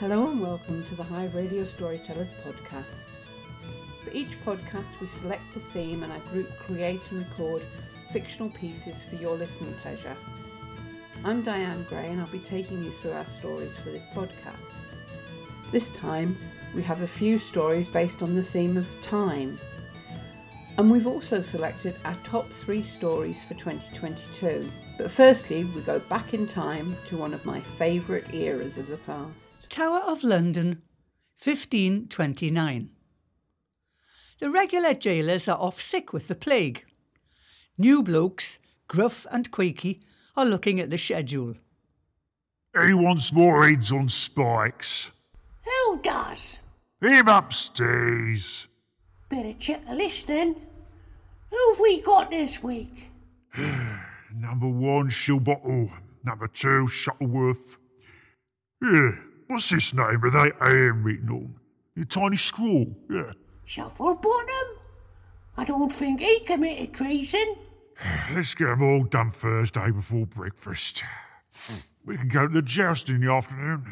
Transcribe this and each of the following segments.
Hello and welcome to the Hive Radio Storytellers podcast. For each podcast, we select a theme and our group create and record fictional pieces for your listening pleasure. I'm Diane Gray and I'll be taking you through our stories for this podcast. This time, we have a few stories based on the theme of time. And we've also selected our top three stories for 2022. But firstly, we go back in time to one of my favourite eras of the past. Tower of London, 1529. The regular jailers are off sick with the plague. New blokes, Gruff and Quakey, are looking at the schedule. He wants more heads on spikes. Who does? Him upstairs. Better check the list then. Who've we got this week? Number one, Shilbottle. Number two, Shuttleworth. Yeah, what's this name with that AM written on? A tiny scrawl, yeah. Shufflebottom? I don't think he committed treason. Let's get them all done Thursday eh, before breakfast. We can go to the joust in the afternoon.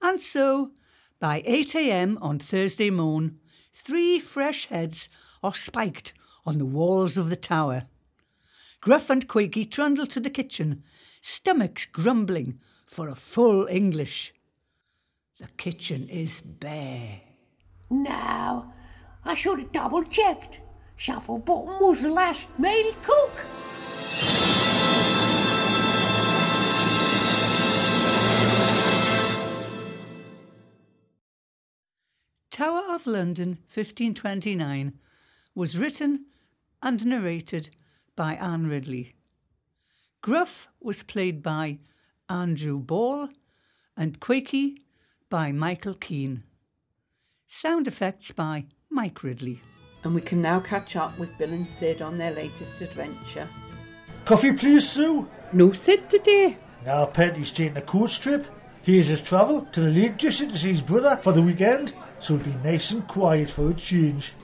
And so, by 8 a.m. on Thursday morn, three fresh heads are spiked on the walls of the tower. Gruff and Quakey trundle to the kitchen, stomachs grumbling for a full English. The kitchen is bare. Now, I should have double checked. Shufflebottom was the last male cook. Tower of London, 1529, was written and narrated by Anne Ridley. Gruff was played by Andrew Ball and Quakey by Michael Keane. Sound effects by Mike Ridley. And we can now catch up with Bill and Sid on their latest adventure. Coffee, please, Sue. No Sid today. Now, Pet, he's taking a coach trip. He Here's his travel to the Lake District to see his brother for the weekend, so it'll be nice and quiet for a change.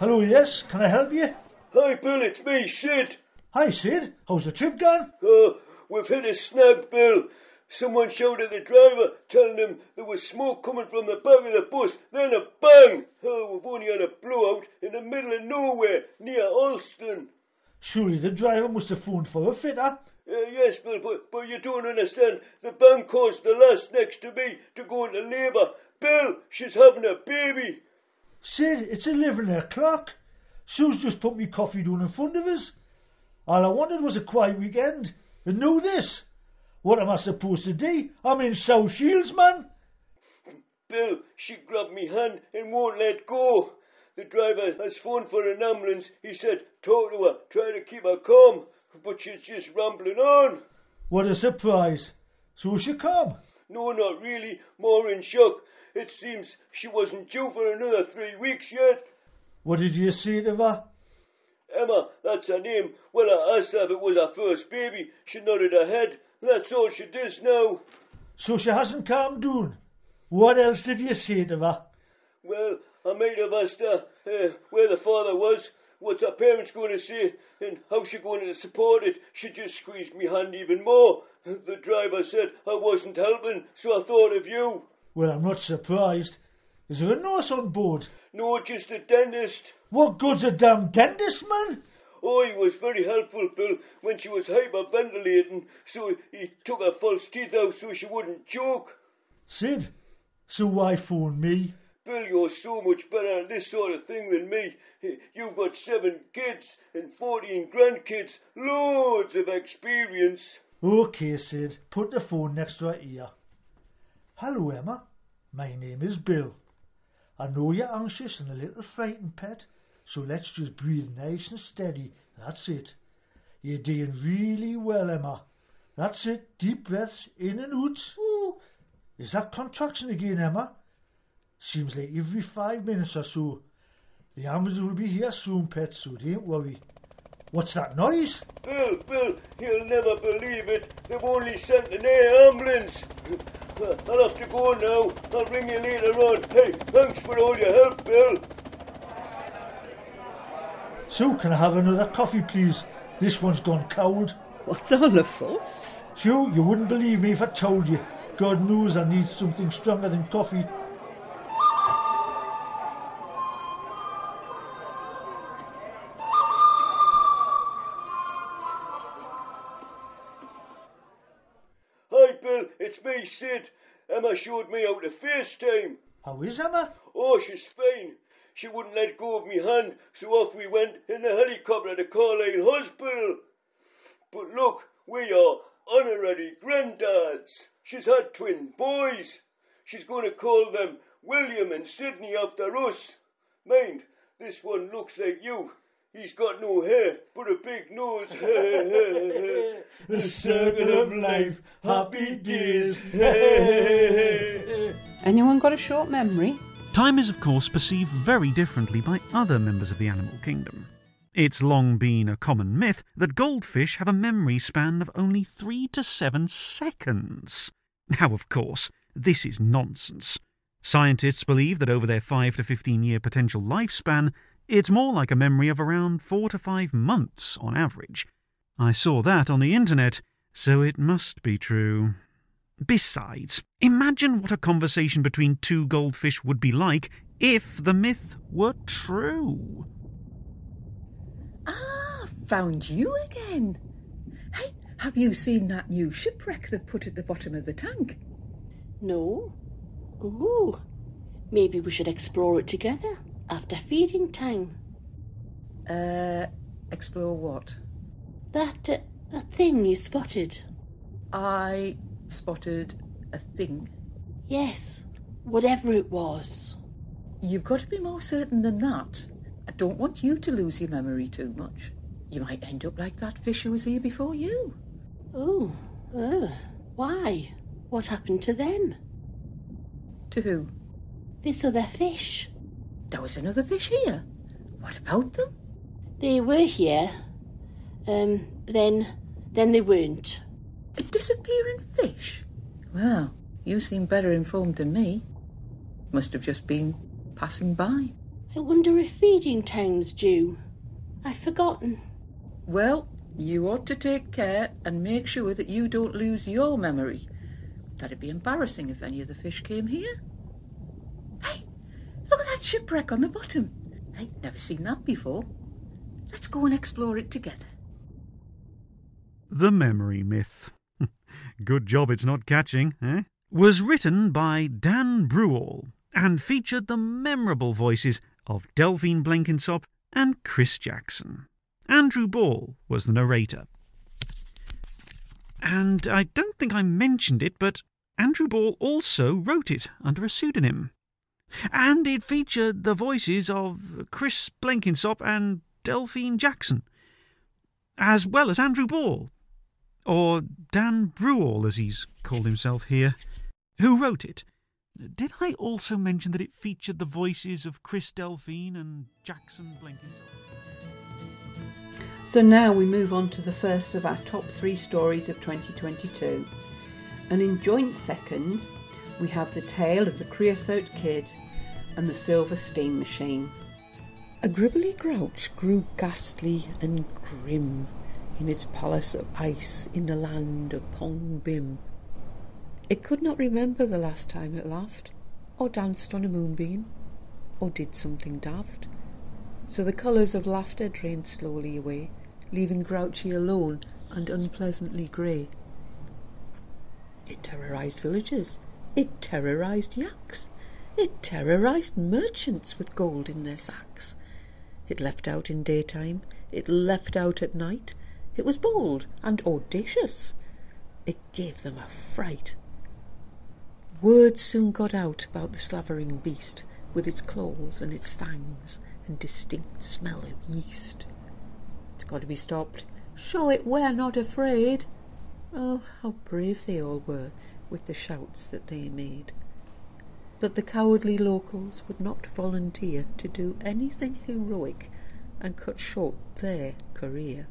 Hello, yes, can I help you? Hi, Bill, it's me, Sid. Hi, Sid. How's the trip gone? Uh, we've hit a snag, Bill. Someone shouted at the driver, telling him there was smoke coming from the back of the bus. Then a bang! Oh, we've only had a blowout in the middle of nowhere, near Alston. Surely the driver must have phoned for a fitter. Uh, yes, Bill, but, but you don't understand. The bang caused the lass next to me to go into labour. Bill, she's having a baby. Sid, it's 11 o'clock. Sue's just put me coffee down in front of us. All I wanted was a quiet weekend. And know this. What am I supposed to do? I'm in South Shields, man. Bill, she grabbed me hand and won't let go. The driver has phoned for an ambulance. He said, talk to her, try to keep her calm. But she's just rambling on. What a surprise. So she come. No, not really. More in shock. It seems she wasn't due for another three weeks yet. What did you say to her? Emma, that's her name. Well, I asked her if it was her first baby. She nodded her head. That's all she does now. So she hasn't calmed down. What else did you say to her? Well, I might have asked her uh, where the father was, what's her parents going to say, and how's she going to support it. She just squeezed me hand even more. The driver said I wasn't helping, so I thought of you. Well, I'm not surprised. Is there a nurse on board? No, just a dentist. What good's a damn dentist, man? Oh, he was very helpful, Bill, when she was hyperventilating, so he took her false teeth out so she wouldn't choke. Sid, so why phone me? Bill, you're so much better at this sort of thing than me. You've got seven kids and fourteen grandkids, loads of experience. Okay, Sid, put the phone next to her ear. Hello, Emma. My name is Bill. I know you're anxious and a little frightened, pet, so let's just breathe nice and steady. That's it. You're doing really well, Emma. That's it. Deep breaths in and out. Ooh. Is that contraction again, Emma? Seems like every five minutes or so. The ambulance will be here soon, pet, so don't worry. What's that noise? Bill, Bill, you'll never believe it. They've only sent an air ambulance. I'll have to go now. I'll ring you later on. Hey, thanks for all your help, Bill. Sue, can I have another coffee, please? This one's gone cold. What's all the fuss? Sue, you wouldn't believe me if I told you. God knows I need something stronger than coffee. Me, Sid. Emma showed me how to FaceTime. How is Emma? Oh, she's fine. She wouldn't let go of me hand, so off we went in the helicopter to Carlisle Hospital. But look, we are honorary granddads. She's had twin boys. She's going to call them William and Sidney after us. Mind, this one looks like you. He's got no hair, but a big nose. The circle of life, happy days. Anyone got a short memory? Time is, of course, perceived very differently by other members of the animal kingdom. It's long been a common myth that goldfish have a memory span of only three to seven seconds. Now, of course, this is nonsense. Scientists believe that over their 5 to 15 year potential lifespan, it's more like a memory of around 4 to 5 months on average. I saw that on the internet, so it must be true. Besides, imagine what a conversation between two goldfish would be like if the myth were true. Ah, found you again. Hey, have you seen that new shipwreck they've put at the bottom of the tank? No. Ooh. Maybe we should explore it together after feeding time. Uh, explore what? That, uh, that thing you spotted. I spotted a thing. Yes, whatever it was. You've got to be more certain than that. I don't want you to lose your memory too much. You might end up like that fish who was here before you. Oh, uh, why? What happened to them? To who? This other fish. There was another fish here. What about them? They were here. Um, then, then they weren't. A disappearing fish? Well, you seem better informed than me. Must have just been passing by. I wonder if feeding time's due. I've forgotten. Well, you ought to take care and make sure that you don't lose your memory. That'd be embarrassing if any of the fish came here. Hey, look at that shipwreck on the bottom. I've never seen that before. Let's go and explore it together. The Memory Myth. Good job it's not catching, eh? Was written by Dan Brewall and featured the memorable voices of Delphine Blenkinsop and Chris Jackson. Andrew Ball was the narrator. And I don't think I mentioned it, but Andrew Ball also wrote it under a pseudonym. And it featured the voices of Chris Blenkinsop and Delphine Jackson, as well as Andrew Ball, or Dan Brewall as he's called himself here, who wrote it. Did I also mention that it featured the voices of Chris Delphine and Jackson Blenkinsop? So now we move on to the first of our top three stories of 2022. And in joint second, we have the tale of the Creosote Kid and the Silver Steam Machine. A gribbly grouch grew ghastly and grim in its palace of ice in the land of Pong Bim. It could not remember the last time it laughed, or danced on a moonbeam, or did something daft. So the colours of laughter drained slowly away, leaving Grouchy alone and unpleasantly grey. It terrorised villagers. It terrorised yaks. It terrorised merchants with gold in their sacks. It leapt out in daytime. It leapt out at night. It was bold and audacious. It gave them a fright. Word soon got out about the slavering beast, with its claws and its fangs and distinct smell of yeast. It's got to be stopped. Show it we're not afraid. Oh, how brave they all were with the shouts that they made. But the cowardly locals would not volunteer to do anything heroic and cut short their career.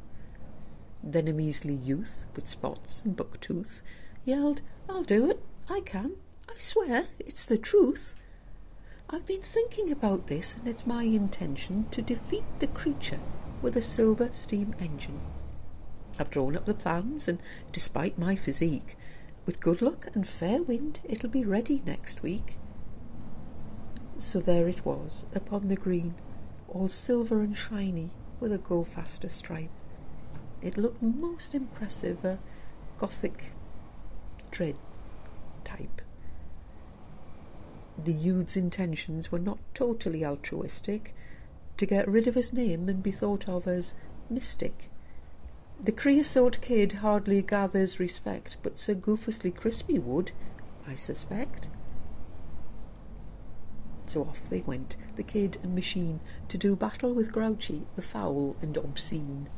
Then a measly youth with spots and bucktooth yelled, I'll do it, I can, I swear, it's the truth. I've been thinking about this, and it's my intention to defeat the creature with a silver steam engine. I've drawn up the plans, and despite my physique, with good luck and fair wind, it'll be ready next week. So there it was, upon the green, all silver and shiny, with a go faster stripe. It looked most impressive, a Gothic dread type. The youth's intentions were not totally altruistic, to get rid of his name and be thought of as mystic. The creosote kid hardly gathers respect, but Sir Goofusly Crispy would, I suspect. So off they went, the kid and machine, to do battle with Grouchy, the foul and obscene.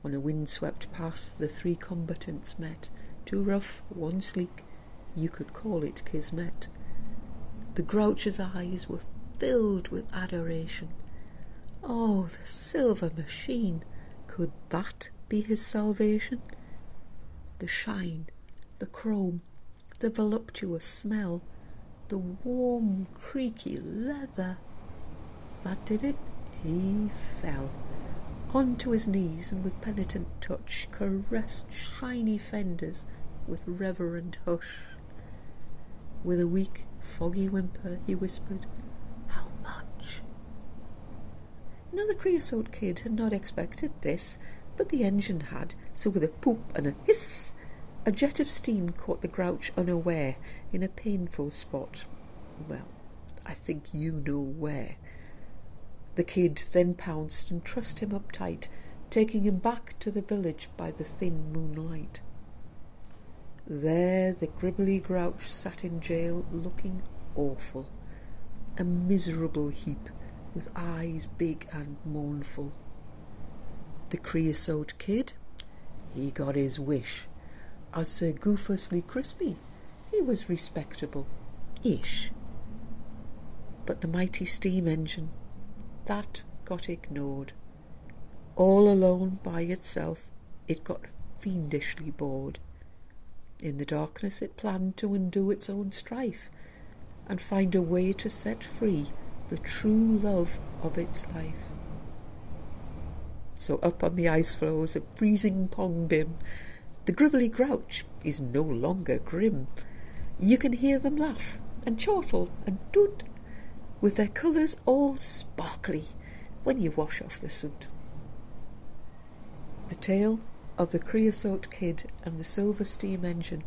When a wind swept past, the three combatants met, two rough, one sleek, you could call it kismet. The Grouch's eyes were filled with adoration. Oh, the silver machine! Could that be his salvation? The shine, the chrome, the voluptuous smell, the warm, creaky leather. That did it. He fell onto his knees and with penitent touch caressed shiny fenders with reverent hush. With a weak, foggy whimper, he whispered, How much? Now the creosote kid had not expected this, but the engine had, so with a poop and a hiss, a jet of steam caught the grouch unaware in a painful spot. Well, I think you know where. The kid then pounced and trussed him up tight, taking him back to the village by the thin moonlight. There the gribbly grouch sat in jail, looking awful, a miserable heap, with eyes big and mournful. The creosote kid, he got his wish. As Sir Crispy, he was respectable, ish. But the mighty steam engine, that got ignored. All alone by itself, it got fiendishly bored. In the darkness, it planned to undo its own strife and find a way to set free the true love of its life. So up on the ice floes of freezing Pong Bim, the gribbly grouch is no longer grim. You can hear them laugh and chortle and toot, with their colours all sparkly when you wash off the soot. The tale of the Creosote Kid and the Silver Steam Engine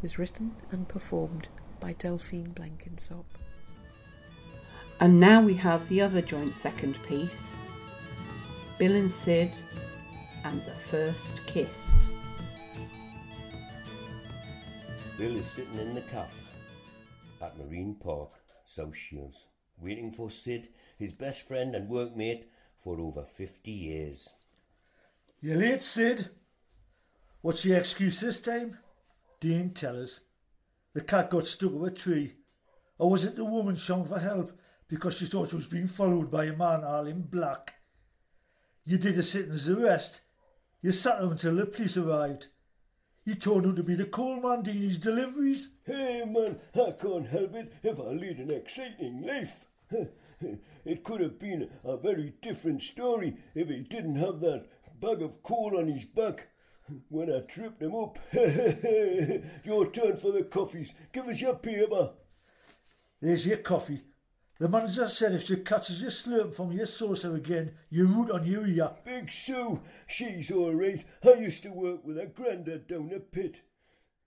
was written and performed by Delphine Blenkinsop. And now we have the other joint second piece Bill and Sid and the First Kiss. Bill is sitting in the cafe at Marine Park, South Shields, waiting for Sid, his best friend and workmate for over 50 years. You're late, Sid? What's your excuse this time? Didn't tell us. The cat got stuck to a tree. Or was it the woman shouting for help because she thought she was being followed by a man all in black? You did a sitting's arrest. You sat there until the police arrived. You told him to be the coal man doing his deliveries. Hey man, I can't help it if I lead an exciting life. It could have been a very different story if he didn't have that bag of coal on his back. When I tripped him up. your turn for the coffees. Give us your paper. There's your coffee. The manager said if she catches you slurping from your saucer again, you root on you, ear. Big Sue, she's all right. I used to work with her grandad down the pit.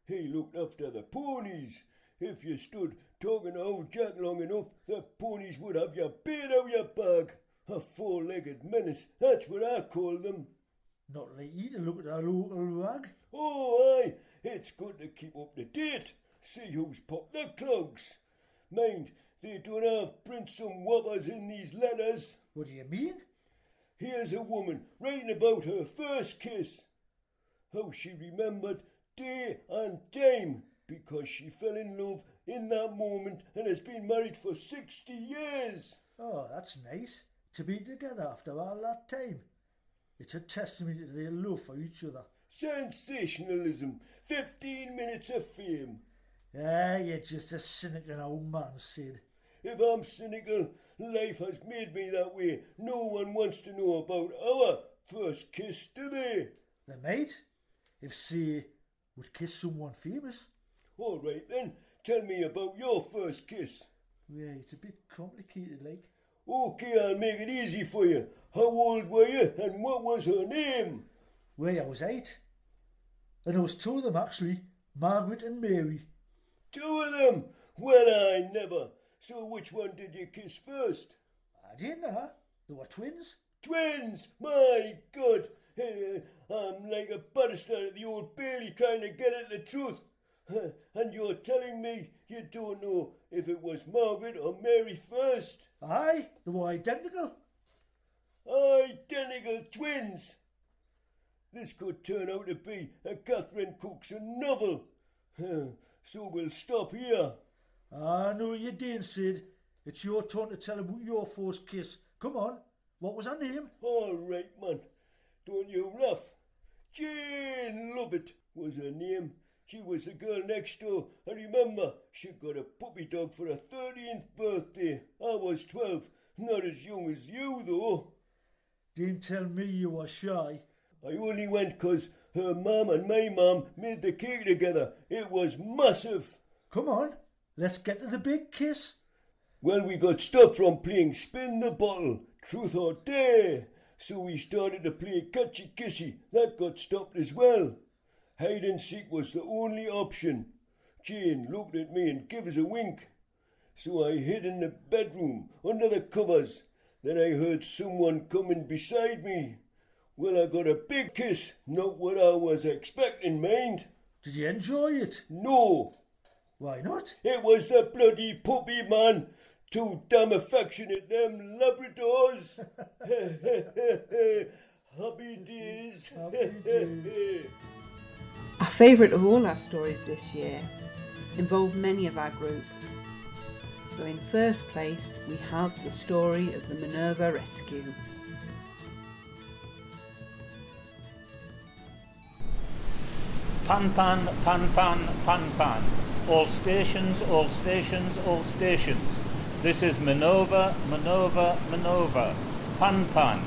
He looked after the ponies. If you stood talking to old Jack long enough, the ponies would have your beard out your bag. A four-legged menace, that's what I call them. Not like you to look at our local rag. Oh, aye, it's good to keep up to date. See who's popped the clogs. Mind, they don't have prints and whoppers in these letters. What do you mean? Here's a woman writing about her first kiss. How she remembered day and time because she fell in love in that moment and has been married for 60 years. Oh, that's nice. To be together after all that time. It's a testimony to their love for each other. Sensationalism. 15 minutes of fame. Ah, you're just a cynical old man, Sid. If I'm cynical, life has made me that way. No one wants to know about our first kiss, do they? They might, if, say, would kiss someone famous. All right then, tell me about your first kiss. Yeah, it's a bit complicated, like. Okay, I'll make it easy for you. How old were you and what was her name? Well, I was eight. And I was two of them, actually, Margaret and Mary. Two of them? Well, I never. So which one did you kiss first? I didn't know. They were twins. Twins! My God! I'm like a barrister at the Old Bailey trying to get at the truth. And you're telling me you don't know if it was Margaret or Mary first? Aye, they were identical. Identical twins! This could turn out to be a Catherine Cookson novel. So we'll stop here. Ah, no, you didn't, Sid. It's your turn to tell about your first kiss. Come on, what was her name? All right, man. Don't you rough. Jane Lovett was her name. She was the girl next door. I remember she got a puppy dog for her 13th birthday. I was 12. Not as young as you, though. Didn't tell me you were shy. I only went 'cause her mum and my mum made the cake together. It was massive. Come on, let's get to the big kiss. Well, we got stopped from playing Spin the Bottle, Truth or Dare. So we started to play Catchy Kissy. That got stopped as well. Hide and seek was the only option. Jane looked at me and gave us a wink. So I hid in the bedroom under the covers. Then I heard someone coming beside me. Well, I got a big kiss, not what I was expecting, mind. Did you enjoy it? No, Why not? it was the bloody puppy, man. Too damn affectionate, them Labradors. Happy days. Happy days. Our favourite of all our stories this year involved many of our group. So, in first place, we have the story of the Minerva rescue. Pan pan, pan pan, pan pan. All stations, all stations, all stations. This is Minerva, Minerva, Minerva. Pan pan.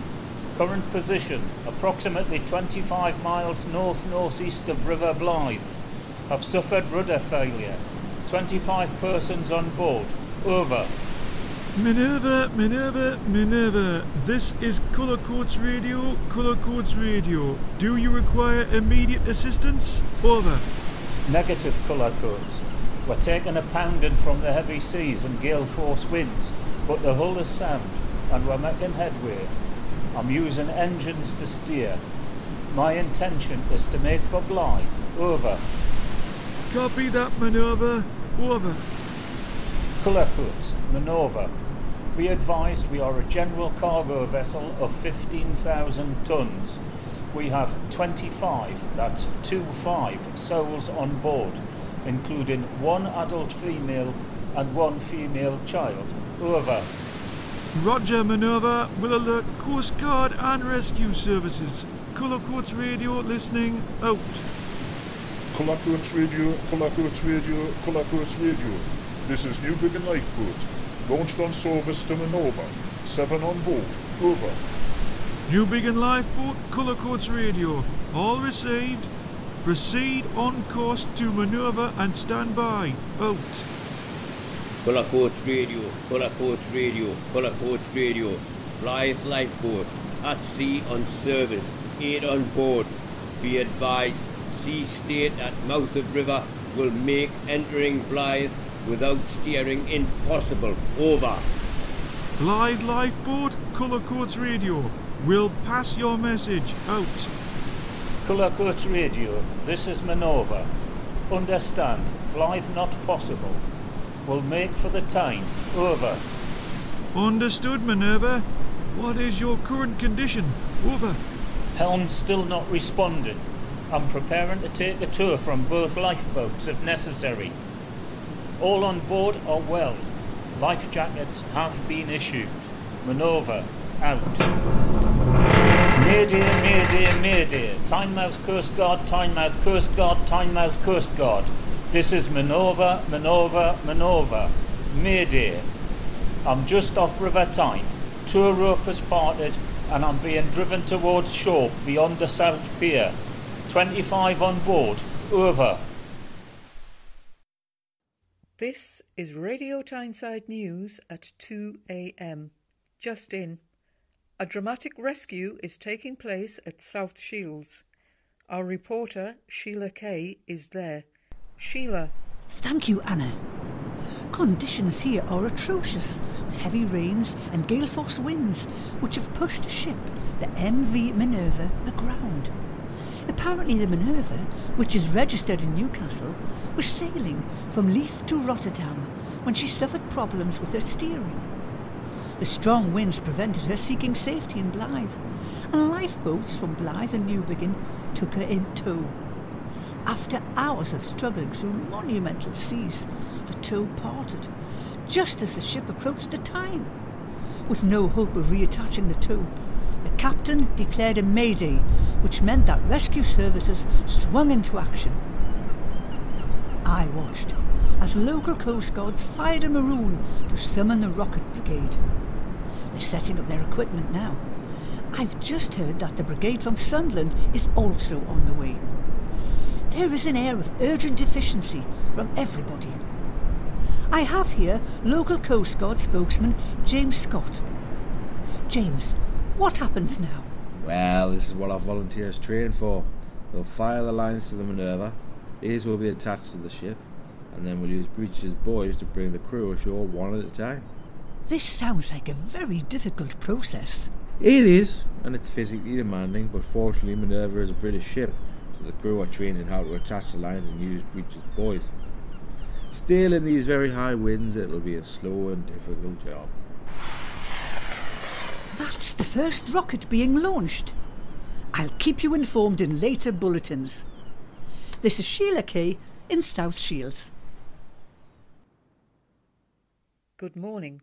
Current position, approximately 25 miles north-northeast of River Blyth. Have suffered rudder failure. 25 persons on board. Over. Minerva, Minerva, Minerva. This is Cullercoats Radio, Cullercoats Radio. Do you require immediate assistance? Over. Negative Cullercoats. We're taking a pounding from the heavy seas and gale force winds, but the hull is sound and we're making headway. I'm using engines to steer. My intention is to make for Blyth. Over. Copy that, Minerva. Over. Cullercoats. Minerva. Be advised we are a general cargo vessel of 15,000 tons. We have 25, that's 2-5, souls on board, including one adult female and one female child. Over. Roger, Minerva. Will alert Coast Guard and Rescue Services. Cullercoats Radio listening out. Cullercoats Radio, Cullercoats Radio, Cullercoats Radio. This is Newbiggin Lifeboat. Launched on service to Minerva. Seven on board. Over. Newbiggin Lifeboat, Cullercoats Radio. All received. Proceed on course to Minerva and stand by. Out. Cullercoats Radio, Cullercoats Radio, Cullercoats Radio, Blyth Lifeboat, at sea on service, eight on board. Be advised, sea state at mouth of river will make entering Blyth without steering impossible. Over. Blyth Lifeboat, Cullercoats Radio. Will pass your message. Out. Coach Radio, this is Minerva. Understand, Blyth not possible. We'll make for the Tyne. Over. Understood, Minerva. What is your current condition? Over. Helm still not responding. I'm preparing to take a tour from both lifeboats if necessary. All on board are well. Life jackets have been issued. Minerva out. Mayday, Mayday, Mayday. Tynemouth Coast Guard, Tynemouth Coast Guard, Tynemouth Coast Guard. This is Minerva, Minerva, Minerva. dear. I'm just off River Tyne. Tour rope has parted and I'm being driven towards shore beyond the South Pier. 25 on board. Over. This is Radio Tyneside News at 2 a.m. Just in. A dramatic rescue is taking place at South Shields. Our reporter, Sheila Kay, is there. Sheila. Thank you, Anna. Conditions here are atrocious, with heavy rains and gale force winds, which have pushed a ship, the MV Minerva, aground. Apparently, the Minerva, which is registered in Newcastle, was sailing from Leith to Rotterdam when she suffered problems with her steering. The strong winds prevented her seeking safety in Blyth, and lifeboats from Blyth and Newbiggin took her in tow. After hours of struggling through monumental seas, the tow parted, just as the ship approached the Tyne. With no hope of reattaching the tow, the captain declared a mayday, which meant that rescue services swung into action. I watched as local coast guards fired a maroon to summon the rocket brigade. They're setting up their equipment now. I've just heard that the brigade from Sunderland is also on the way. There is an air of urgent efficiency from everybody. I have here local Coast Guard spokesman James Scott. James, what happens now? Well, this is what our volunteers train for. We'll fire the lines to the Minerva, these will be attached to the ship, and then we'll use breeches buoys to bring the crew ashore one at a time. This sounds like a very difficult process. It is, and it's physically demanding, but fortunately Minerva is a British ship, so the crew are trained in how to attach the lines and use breeches buoys. Still, in these very high winds, it'll be a slow and difficult job. That's the first rocket being launched. I'll keep you informed in later bulletins. This is Sheila Kay in South Shields. Good morning.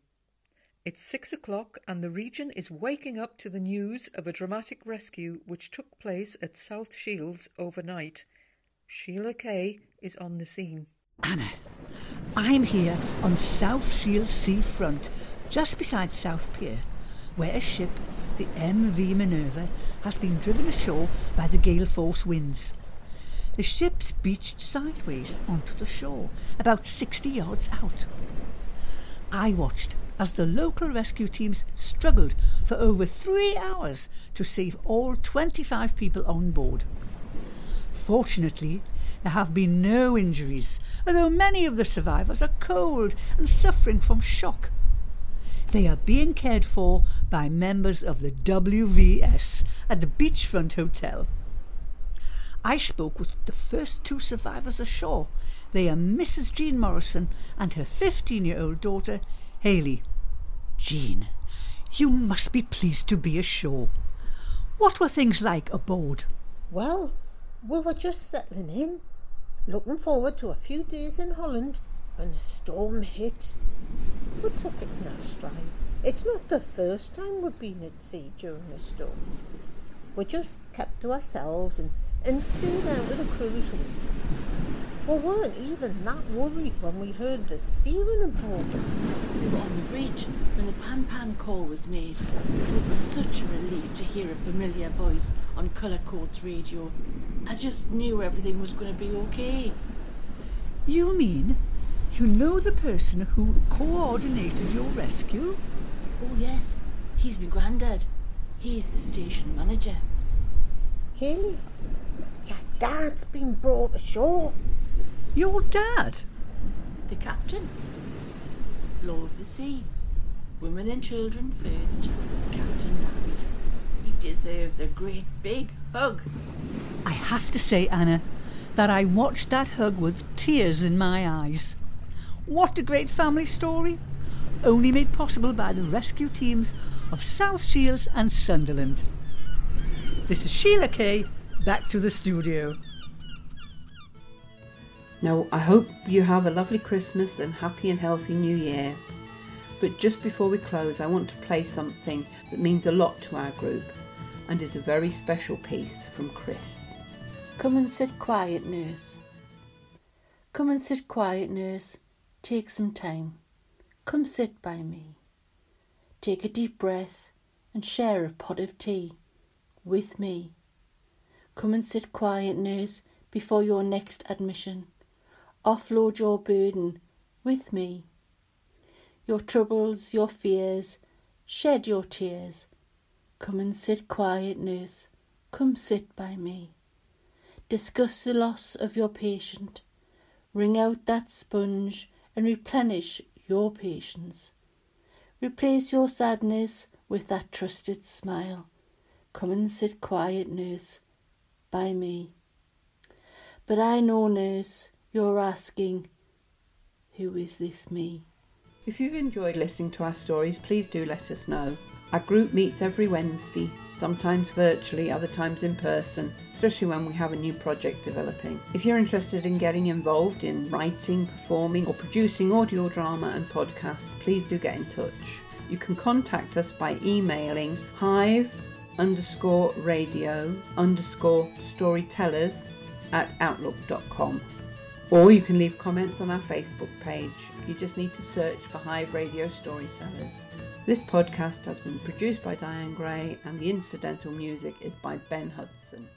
It's six o'clock, and the region is waking up to the news of a dramatic rescue which took place at South Shields overnight. Sheila Kay is on the scene. Anna, I'm here on South Shields seafront, just beside South Pier, where a ship, the MV Minerva, has been driven ashore by the gale force winds. The ship's beached sideways onto the shore, about 60 yards out. I watched as the local rescue teams struggled for over three hours to save all 25 people on board. Fortunately, there have been no injuries, although many of the survivors are cold and suffering from shock. They are being cared for by members of the WVS at the Beachfront Hotel. I spoke with the first two survivors ashore. They are Mrs. Jean Morrison and her 15 year old daughter, Haley. Jean, you must be pleased to be ashore. What were things like aboard? Well, we were just settling in, looking forward to a few days in Holland when the storm hit. We took it in our stride. It's not the first time we've been at sea during a storm. We just kept to ourselves and, and stayed out of the cruise week. We weren't even that worried when we heard the steering aboard. We were on the bridge when the pan pan call was made. It was such a relief to hear a familiar voice on Cullercoats radio. I just knew everything was going to be okay. You mean you know the person who coordinated your rescue? Oh, yes. He's my granddad. He's the station manager. Haley, your dad's been brought ashore. Your dad? The captain. Law of the sea. Women and children first, captain last. He deserves a great big hug. I have to say, Anna, that I watched that hug with tears in my eyes. What a great family story! Only made possible by the rescue teams of South Shields and Sunderland. This is Sheila Kay, back to the studio. Now, I hope you have a lovely Christmas and happy and healthy New Year. But just before we close, I want to play something that means a lot to our group and is a very special piece from Chris. Come and sit quiet, nurse. Come and sit quiet, nurse. Take some time. Come sit by me. take a deep breath and share a pot of tea with me. Come and sit quiet, nurse, before your next admission. Offload your burden with me. Your troubles, your fears, shed your tears. Come and sit quiet, nurse. Come sit by me. Discuss the loss of your patient. Wring out that sponge and replenish your patience. Replace your sadness with that trusted smile. Come and sit quiet, nurse, by me. But I know, nurse, you're asking, who is this me? If you've enjoyed listening to our stories, please do let us know. Our group meets every Wednesday, sometimes virtually, other times in person, especially when we have a new project developing. If you're interested in getting involved in writing, performing, or producing audio drama and podcasts, please do get in touch. You can contact us by emailing hive underscore radio underscore storytellers at outlook.com. Or you can leave comments on our Facebook page. You just need to search for Hive Radio Storytellers. This podcast has been produced by Diane Gray and the incidental music is by Ben Hudson.